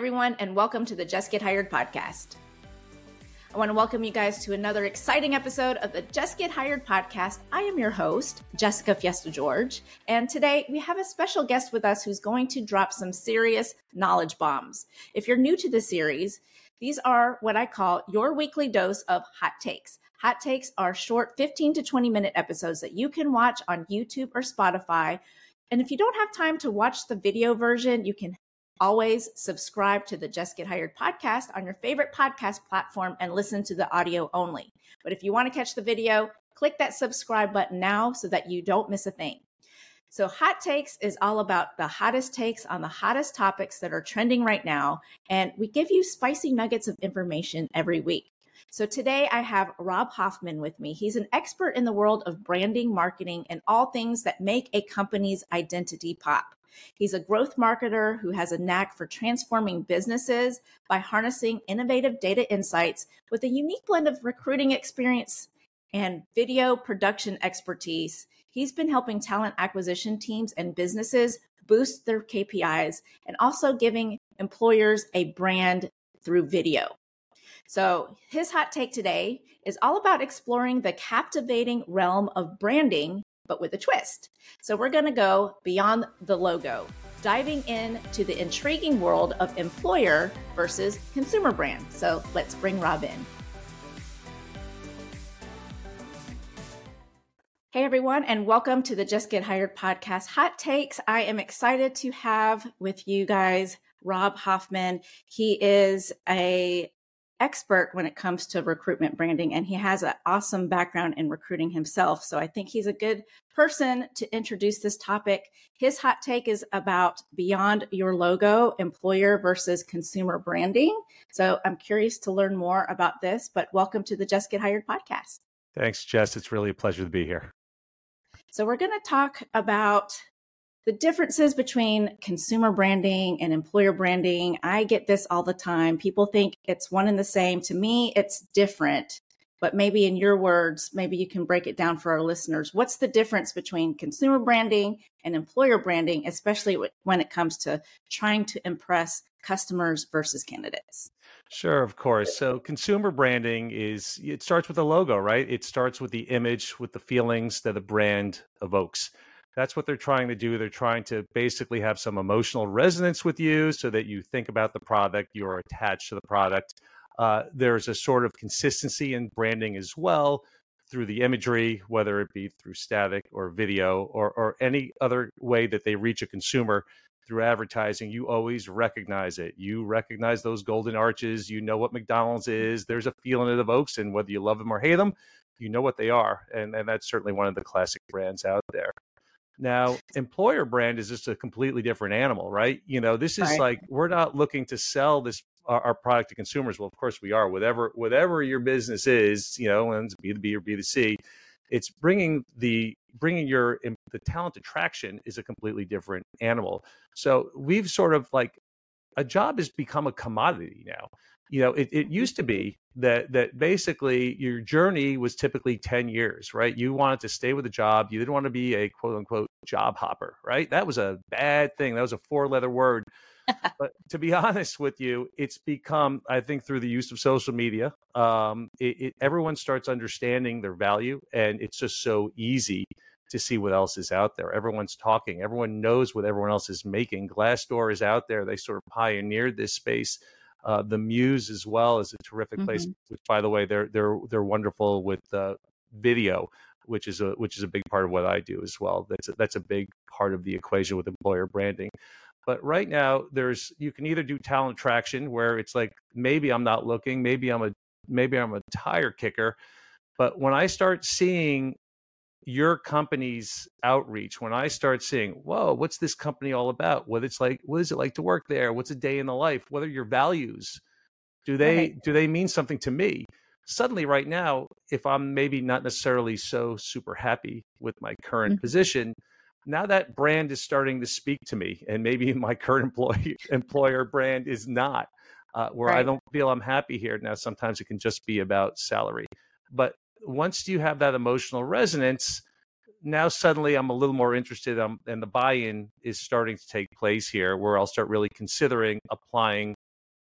Everyone, and welcome to the Jess Get Hired podcast. I want to welcome you guys to another exciting episode of the Jess Get Hired podcast. I am your host, Jessica Fiesta George, and today we have a special guest with us who's going to drop some serious knowledge bombs. If you're new to the series, these are what I call your weekly dose of hot takes. Hot takes are short 15 to 20 minute episodes that you can watch on YouTube or Spotify. And if you don't have time to watch the video version, you can Always subscribe to the Jess Get Hired podcast on your favorite podcast platform and listen to the audio only. But if you want to catch the video, click that subscribe button now so that you don't miss a thing. So, Hot Takes is all about the hottest takes on the hottest topics that are trending right now. And we give you spicy nuggets of information every week. So, today I have Rob Hoffman with me. He's an expert in the world of branding, marketing, and all things that make a company's identity pop. He's a growth marketer who has a knack for transforming businesses by harnessing innovative data insights with a unique blend of recruiting experience and video production expertise. He's been helping talent acquisition teams and businesses boost their KPIs and also giving employers a brand through video. So, his hot take today is all about exploring the captivating realm of branding but with a twist. So we're going to go beyond the logo, diving into the intriguing world of employer versus consumer brand. So let's bring Rob in. Hey everyone, and welcome to the Jess Get Hired podcast hot takes. I am excited to have with you guys Rob Hoffman. He is a expert when it comes to recruitment branding and he has an awesome background in recruiting himself. So i think he's a good person to introduce this topic. His hot take is about beyond your logo employer versus consumer branding. So i'm curious to learn more about this but welcome to the jess get hired podcast. Thanks jess. It's really a pleasure to be here. So we're going to talk about the differences between consumer branding and employer branding. I get this all the time. People think it's one and the same. To me, it's different. But maybe in your words, maybe you can break it down for our listeners. What's the difference between consumer branding and employer branding, especially when it comes to trying to impress customers versus candidates? Sure, of course. So consumer branding is it starts with the logo, right? It starts with the image, with the feelings that a brand evokes that's what they're trying to do. They're trying to basically have some emotional resonance with you so that you think about the product, you're attached to the product. Uh, there's a sort of consistency in branding as well through the imagery, whether it be through static or video or, or any other way that they reach a consumer through advertising, you always recognize it. You recognize those golden arches. You know what McDonald's is. There's a feeling it evokes, and whether you love them or hate them, you know what they are. And, and that's certainly one of the classic brands out there. Now, employer brand is just a completely different animal, right? You know, this is right. like we're not looking to sell this our, our, product to consumers. Well, of course we are. Whatever whatever your business is, you know, and B two B or B two C, it's bringing the bringing your the talent attraction is a completely different animal. So we've sort of like a job has become a commodity now you know, it, it used to be that that basically your journey was typically 10 years, right? You wanted to stay with a job. You didn't want to be a quote unquote job hopper, right? That was a bad thing. That was a four letter word. but to be honest with you, it's become, I think, through the use of social media, um, it, it, everyone starts understanding their value, and it's just so easy to see what else is out there. Everyone's talking. Everyone knows what everyone else is making. Glassdoor is out there. They sort of pioneered this space uh, the Muse as well is a terrific mm-hmm. place. Which, by the way, they're they're they're wonderful with uh, video, which is a which is a big part of what I do as well. That's a, that's a big part of the equation with employer branding. But right now, there's you can either do talent traction where it's like maybe I'm not looking, maybe I'm a maybe I'm a tire kicker. But when I start seeing your company's outreach when i start seeing whoa what's this company all about? What it's like what is it like to work there? What's a day in the life? What are your values? Do they right. do they mean something to me? Suddenly right now if i'm maybe not necessarily so super happy with my current mm-hmm. position now that brand is starting to speak to me and maybe my current employee employer brand is not uh, where right. i don't feel i'm happy here. Now sometimes it can just be about salary. But once you have that emotional resonance, now suddenly I'm a little more interested, um, and the buy-in is starting to take place here, where I'll start really considering applying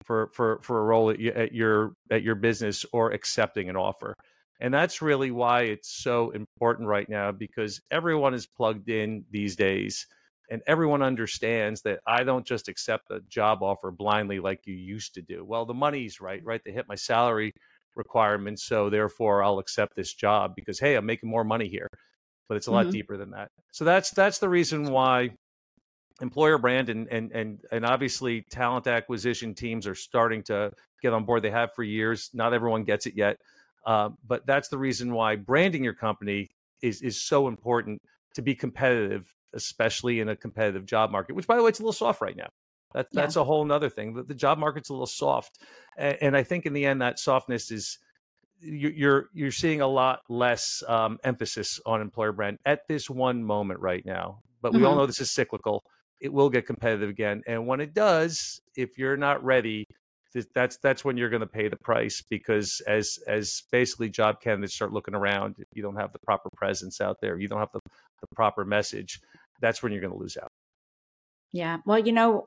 for for for a role at, at your at your business or accepting an offer. And that's really why it's so important right now because everyone is plugged in these days and everyone understands that I don't just accept a job offer blindly like you used to do. Well, the money's right, right? They hit my salary requirements, so therefore I'll accept this job because hey, I'm making more money here. But it's a lot mm-hmm. deeper than that. So that's that's the reason why employer brand and and and and obviously talent acquisition teams are starting to get on board. They have for years. Not everyone gets it yet. Uh, but that's the reason why branding your company is is so important to be competitive, especially in a competitive job market. Which, by the way, it's a little soft right now. That, yeah. That's a whole other thing. The, the, job market's a little soft, and, and, I think in the end, that softness is you're you're seeing a lot less um, emphasis on employer brand at this one moment right now. But we mm-hmm. all know this is cyclical. It will get competitive again, and when it does, if you're not ready, that's that's when you're going to pay the price because as as basically job candidates start looking around, if you don't have the proper presence out there, you don't have the, the proper message, that's when you're going to lose out. Yeah. Well, you know,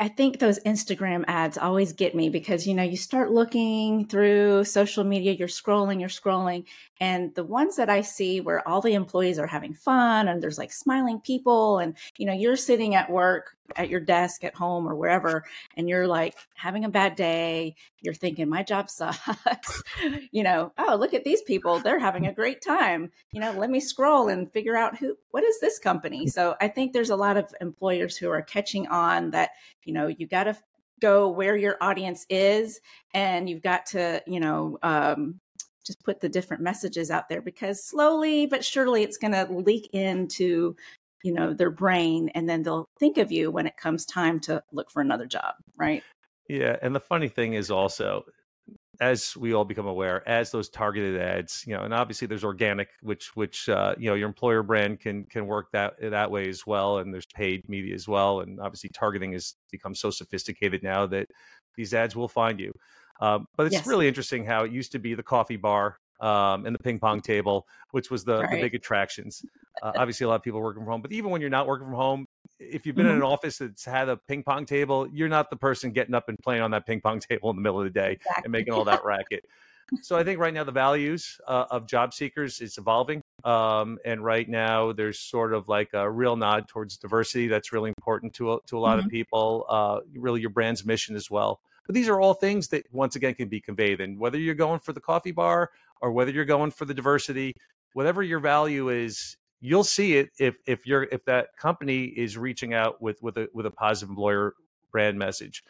I think those Instagram ads always get me because, you know, you start looking through social media, you're scrolling, you're scrolling. And the ones that I see where all the employees are having fun and there's like smiling people, and, you know, you're sitting at work at your desk at home or wherever, and you're like having a bad day. You're thinking, my job sucks. you know, oh, look at these people. They're having a great time. You know, let me scroll and figure out who, what is this company? So I think there's a lot of employers who are catching on that, you know, you got to go where your audience is and you've got to, you know, um, just put the different messages out there because slowly but surely it's going to leak into you know their brain and then they'll think of you when it comes time to look for another job right yeah and the funny thing is also as we all become aware as those targeted ads you know and obviously there's organic which which uh, you know your employer brand can can work that that way as well and there's paid media as well and obviously targeting has become so sophisticated now that these ads will find you um, but it's yes. really interesting how it used to be the coffee bar um, and the ping pong table, which was the, right. the big attractions. Uh, obviously, a lot of people working from home, but even when you're not working from home, if you've been mm-hmm. in an office that's had a ping pong table, you're not the person getting up and playing on that ping pong table in the middle of the day exactly. and making all that racket. So I think right now the values uh, of job seekers is evolving. Um, and right now there's sort of like a real nod towards diversity. That's really important to a, to a lot mm-hmm. of people. Uh, really, your brand's mission as well. But these are all things that once again can be conveyed. And whether you're going for the coffee bar or whether you're going for the diversity, whatever your value is, you'll see it if if you're if that company is reaching out with with a with a positive employer brand message.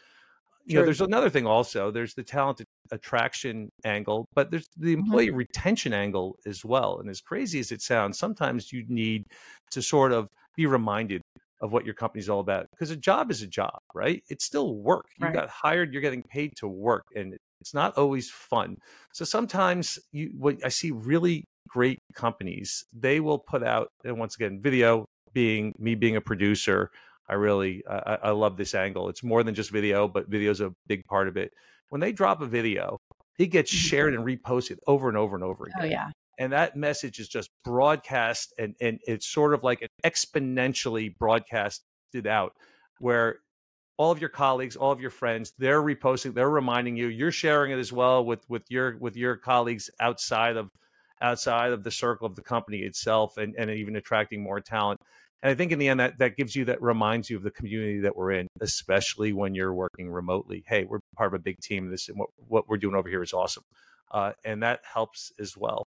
You know, there's another thing also. There's the talent attraction angle, but there's the mm-hmm. employee mm-hmm. retention angle as well. And as crazy as it sounds, sometimes you need to sort of be reminded of what your company's all about because a job is a job, right? It's still work. You right. got hired, you're getting paid to work, and it's not always fun. So sometimes you what I see really great companies, they will put out and once again, video being me being a producer, I really I, I love this angle. It's more than just video, but video is a big part of it. When they drop a video, it gets mm-hmm. shared and reposted over and over and over oh, again. Oh yeah. And that message is just broadcast and and it's sort of like an exponentially broadcasted out where all of your colleagues, all of your friends, they're reposting, they're reminding you, you're sharing it as well with with your with your colleagues outside of outside of the circle of the company itself and, and even attracting more talent. And I think in the end that that gives you that reminds you of the community that we're in, especially when you're working remotely. Hey, we're part of a big team. This and what, what we're doing over here is awesome. Uh, and that helps as well.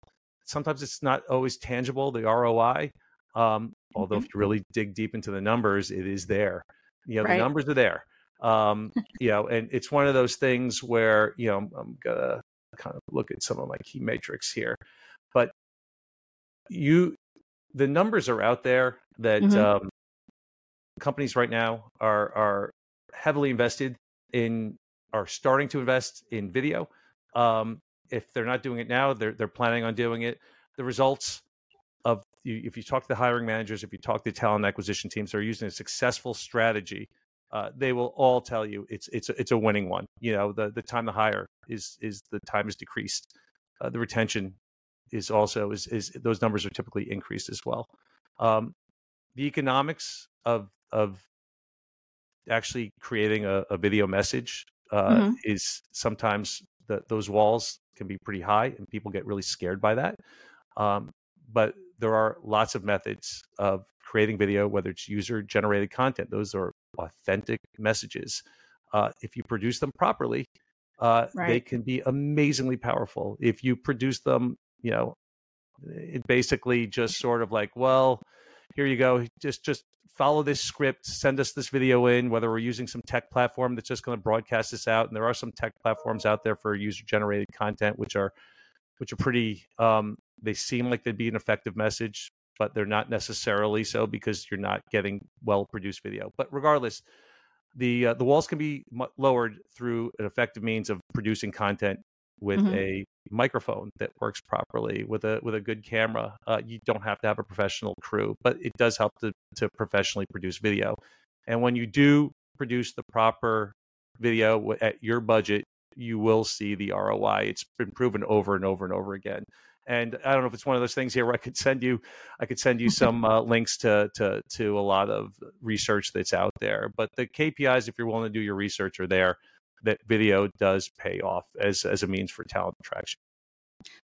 Sometimes it's not always tangible, the ROI. Um, although mm-hmm. if you really dig deep into the numbers, it is there. You know, right. the numbers are there. Um, you know, and it's one of those things where, you know, I'm gonna kind of look at some of my key metrics here. But you the numbers are out there that mm-hmm. um, companies right now are are heavily invested in are starting to invest in video. Um, if they're not doing it now, they're they're planning on doing it. The results of if you talk to the hiring managers, if you talk to talent acquisition teams that are using a successful strategy, uh, they will all tell you it's it's a, it's a winning one. You know, the the time to hire is is the time is decreased, uh, the retention is also is is those numbers are typically increased as well. Um, the economics of of actually creating a, a video message uh, mm-hmm. is sometimes the, those walls can be pretty high and people get really scared by that. Um, but there are lots of methods of creating video, whether it's user generated content. Those are authentic messages. Uh, if you produce them properly, uh, right. they can be amazingly powerful. If you produce them, you know, it basically just sort of like, well, here you go. Just just follow this script, send us this video in, whether we're using some tech platform that's just going to broadcast this out. And there are some tech platforms out there for user generated content, which are which are pretty um, they seem like they'd be an effective message, but they're not necessarily so because you're not getting well produced video. But regardless, the uh, the walls can be lowered through an effective means of producing content with mm-hmm. a microphone that works properly with a with a good camera. Uh, you don't have to have a professional crew, but it does help to to professionally produce video. And when you do produce the proper video at your budget, you will see the ROI. It's been proven over and over and over again. And I don't know if it's one of those things here where I could send you, I could send you some uh, links to to to a lot of research that's out there. But the KPIs, if you're willing to do your research, are there that video does pay off as as a means for talent attraction.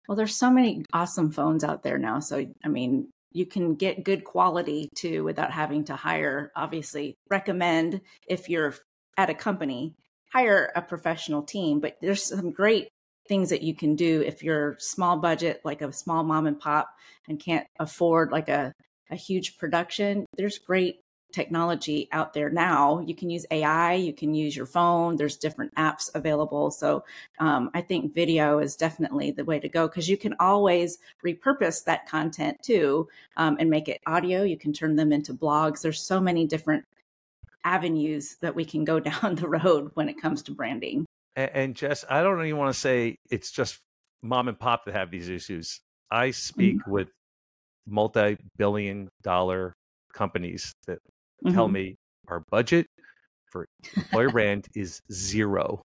Well, there's so many awesome phones out there now. So I mean, you can get good quality too without having to hire. Obviously, recommend if you're at a company, hire a professional team. But there's some great things that you can do if you're small budget, like a small mom and pop, and can't afford like a a huge production. There's great technology out there now. You can use AI, you can use your phone. There's different apps available. So um, I think video is definitely the way to go because you can always repurpose that content too um, and make it audio. You can turn them into blogs. There's so many different avenues that we can go down the road when it comes to branding. And, and Jess, I don't even want to say it's just mom and pop that have these issues. I speak mm-hmm. with multi billion dollar companies that mm-hmm. tell me our budget for employer brand is zero,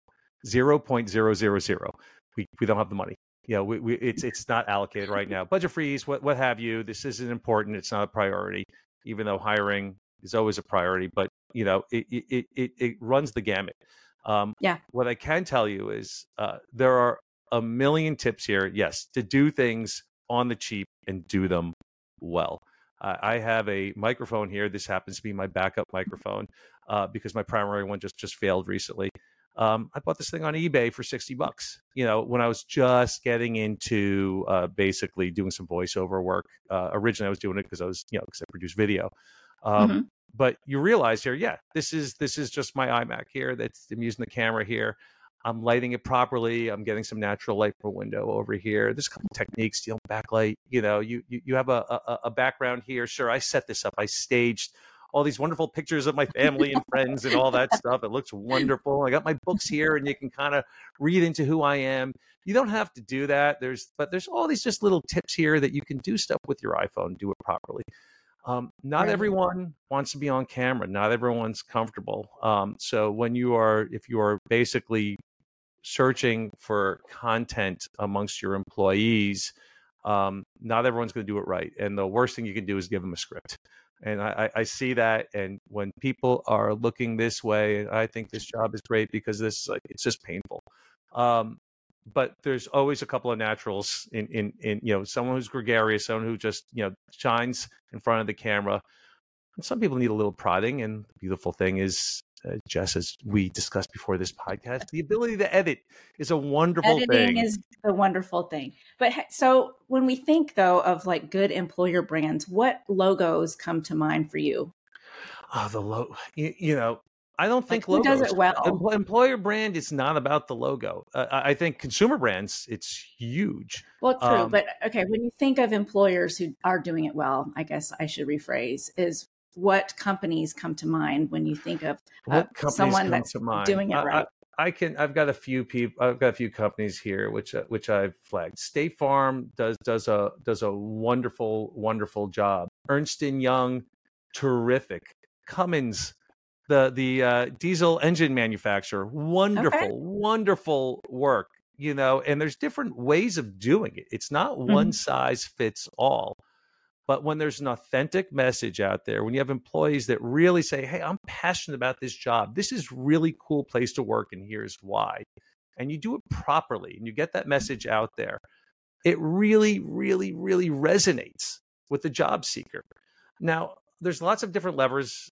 zero point zero zero zero. We we don't have the money. You know, we, we it's it's not allocated right now. Budget freeze, what what have you. This isn't important. It's not a priority, even though hiring is always a priority. But you know, it it it, it runs the gamut. Um, yeah. What I can tell you is uh, there are a million tips here. Yes, to do things on the cheap and do them well. Uh, I have a microphone here. This happens to be my backup microphone uh, because my primary one just just failed recently. Um, I bought this thing on eBay for sixty bucks. You know, when I was just getting into uh, basically doing some voiceover work. Uh, originally, I was doing it because I was you know because I produce video. Um, mm-hmm. But you realize here, yeah, this is this is just my iMac here. That's I'm using the camera here. I'm lighting it properly. I'm getting some natural light from a window over here. There's a couple techniques, you know, backlight. You know, you you, you have a, a, a background here. Sure, I set this up. I staged all these wonderful pictures of my family and friends and all that stuff. It looks wonderful. I got my books here, and you can kind of read into who I am. You don't have to do that. There's but there's all these just little tips here that you can do stuff with your iPhone, do it properly. Um, not right. everyone wants to be on camera. Not everyone's comfortable. Um, so when you are, if you are basically searching for content amongst your employees, um, not everyone's going to do it right. And the worst thing you can do is give them a script. And I, I, see that. And when people are looking this way, I think this job is great because this it's just painful. Um, but there's always a couple of naturals in, in in you know someone who's gregarious, someone who just you know shines in front of the camera. And some people need a little prodding. And the beautiful thing is uh, Jess, as we discussed before this podcast, the ability to edit is a wonderful Editing thing. is a wonderful thing. But so when we think though of like good employer brands, what logos come to mind for you? Oh, the logo. You, you, know, I don't think like, logos. does it well. Employer brand is not about the logo. Uh, I think consumer brands, it's huge. Well, true, um, but okay. When you think of employers who are doing it well, I guess I should rephrase: is what companies come to mind when you think of uh, someone that's doing it right? I, I, can. I've got a few people. I've got a few companies here which uh, which I've flagged. State Farm does does a does a wonderful wonderful job. Ernst and Young, terrific. Cummins, the the uh, diesel engine manufacturer, wonderful okay. wonderful work. you know, and there's different ways of doing it. It's not one mm-hmm. size fits all. But when there's an authentic message out there, when you have employees that really say, Hey, I'm passionate about this job, this is really cool place to work, and here's why. And you do it properly and you get that message out there, it really, really, really resonates with the job seeker. Now, there's lots of different levers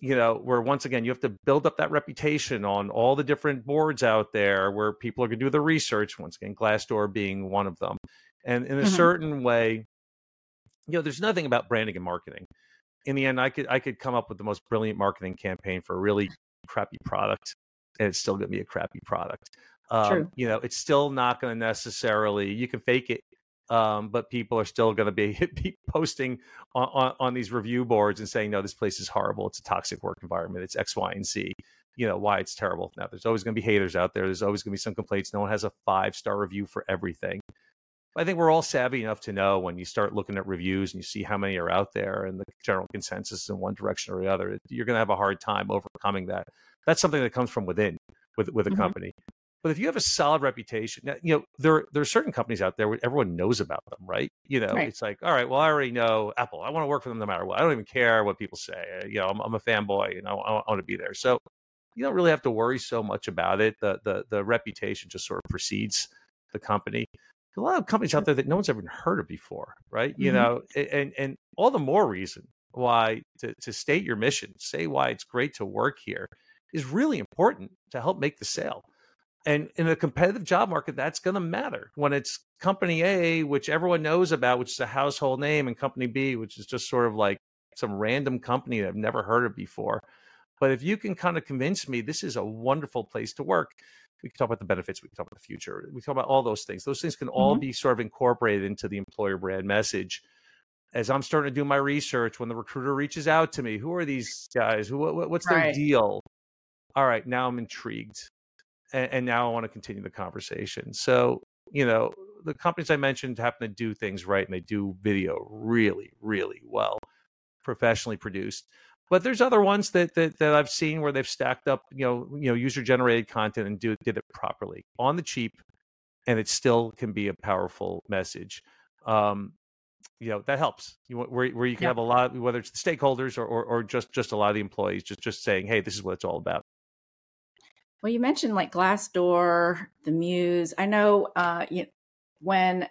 you know, where once again you have to build up that reputation on all the different boards out there where people are going to do the research. Once again, Glassdoor being one of them, and in a mm-hmm. certain way, you know, there's nothing about branding and marketing. In the end, I could I could come up with the most brilliant marketing campaign for a really crappy product, and it's still going to be a crappy product. Um, True. You know, it's still not going to necessarily. You can fake it um, but people are still going to be, be posting on, on, on, these review boards and saying, no, this place is horrible. It's a toxic work environment. It's X, Y, and Z. You know why it's terrible. Now, there's always going to be haters out there. There's always going to be some complaints. No one has a five star review for everything. I think we're all savvy enough to know when you start looking at reviews and you see how many are out there and the general consensus in one direction or the other, you're going to have a hard time overcoming that. That's something that comes from within with with a mm-hmm. company. But if you have a solid reputation, you know there there are certain companies out there where everyone knows about them, right? You know, right. it's like, all right, well, I already know Apple. I want to work for them no matter what. I don't even care what people say. Uh, you know, I'm, I'm a fanboy. You know, I, I want to be there. So you don't really have to worry so much about it. The the the reputation just sort of precedes the company. A lot of companies out there that no one's ever heard of before, right? Mm-hmm. You know, and and all the more reason why to, to state your mission, say why it's great to work here, is really important to help make the sale. And in a competitive job market, that's going to matter when it's company A, which everyone knows about, which is a household name, and company B, which is just sort of like some random company that I've never heard of before. But if you can kind of convince me this is a wonderful place to work, we can talk about the benefits, we can talk about the future, we can talk about all those things. Those things can all mm-hmm. be sort of incorporated into the employer brand message. As I'm starting to do my research, when the recruiter reaches out to me, who are these guys? Who, what, what's their deal? All right, now I'm intrigued and, and now I want to continue the conversation. So, you know, the companies I mentioned happen to do things right and they do video really, really well, professionally produced. But there's other ones that, that that I've seen where they've stacked up, you know, you know, user generated content and do did it properly on the cheap, and it still can be a powerful message. Um, you know that helps. You where where you can yeah. have a lot, whether it's the stakeholders or, or or just just a lot of the employees, just just saying, hey, this is what it's all about. Well, you mentioned like Glassdoor, the Muse. I know uh, you, when,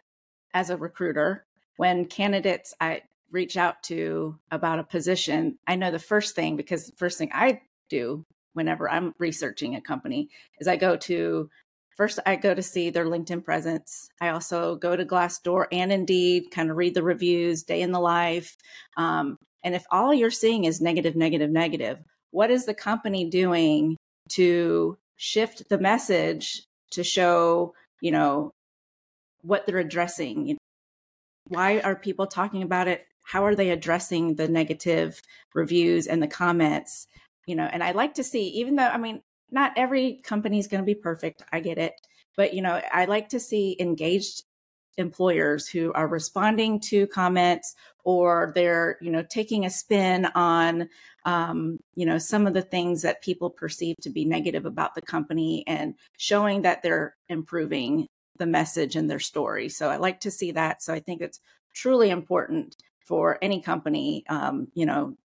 as a recruiter, when candidates I reach out to about a position, I know the first thing because the first thing I do whenever I'm researching a company is I go to first I go to see their LinkedIn presence. I also go to Glassdoor and Indeed, kind of read the reviews, day in the life. Um, and if all you're seeing is negative, negative, negative, what is the company doing to shift the message to show, you know, what they're addressing. Why are people talking about it? How are they addressing the negative reviews and the comments? You know, and I like to see, even though, I mean, not every company is going to be perfect. I get it. But, you know, I like to see engaged employers who are responding to comments or they're you know taking a spin on um, you know some of the things that people perceive to be negative about the company and showing that they're improving the message and their story so i like to see that so i think it's truly important for any company um, you know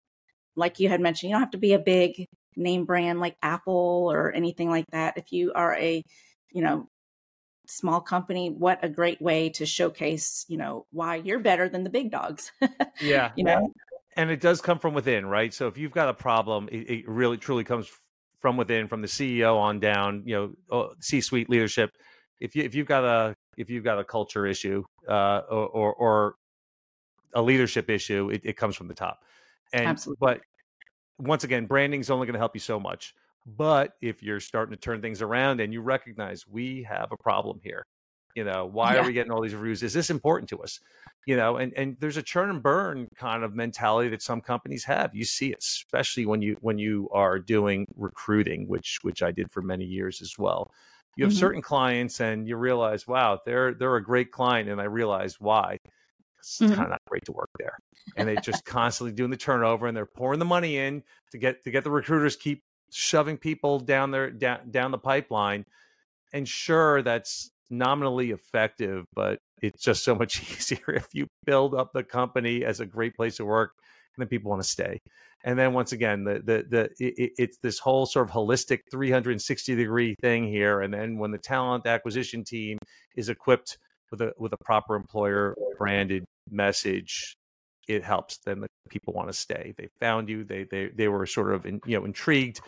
like you had mentioned you don't have to be a big name brand like apple or anything like that. If you are a you know small company what a great way to showcase you know why you're better than the big dogs yeah. you know? And it does come from within right? So if you've got a problem it, it really truly comes from within from the ceo on down you know oh, c-suite leadership. If you if you've got a if you've got a culture issue uh, or, or, or a leadership issue it, it comes from the top and Absolutely. but once again branding is only going to help you so much but if you're starting to turn things around and you recognize we have a problem here, you know, why yeah. are we getting all these reviews? Is this important to us? You know, and and there's a churn and burn kind of mentality that some companies have. You see it, especially when you when you are doing recruiting, which which I did for many years as well. You have mm-hmm. certain clients and you realize, wow, they're they're a great client, and I realize why. It's mm-hmm. kind of not great to work there, and they're just constantly doing the turnover, and they're pouring the money in to get to get the recruiters keep shoving people down their down down the pipeline and sure that's nominally effective, but it's just so much easier if you build up the company as a great place to work and then people want to stay. And then once again, the the the it, it's this whole sort of holistic 360 degree thing here. And then when the talent acquisition team is equipped with a with a proper employer branded message, it helps. Then the people want to stay. They found you. They they they were sort of in, you know intrigued,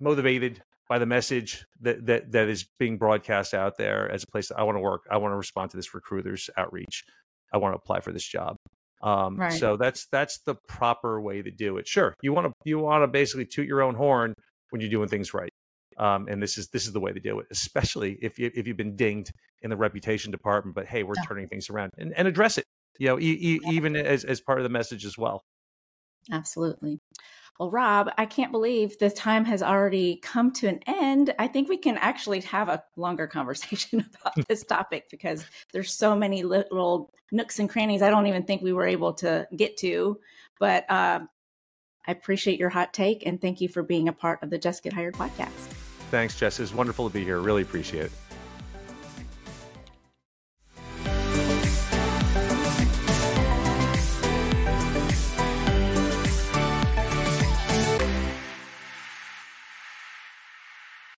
motivated by the message that that that is being broadcast out there as a place that I want to work. I want to respond to this recruiter's outreach. I want to apply for this job. Um, right. So that's that's the proper way to do it. Sure, you want to you want to basically toot your own horn when you're doing things right. Um, and this is this is the way to do it, especially if you if you've been dinged in the reputation department. But hey, we're yeah. turning things around and, and address it. You know, e- e- even as as part of the message as well. Absolutely. Well, Rob, I can't believe the time has already come to an end. I think we can actually have a longer conversation about this topic because there's so many little nooks and crannies I don't even think we were able to get to. But uh, I appreciate your hot take and thank you for being a part of the Jess Get Hired podcast. Thanks, Jess. It's wonderful to be here. Really appreciate it.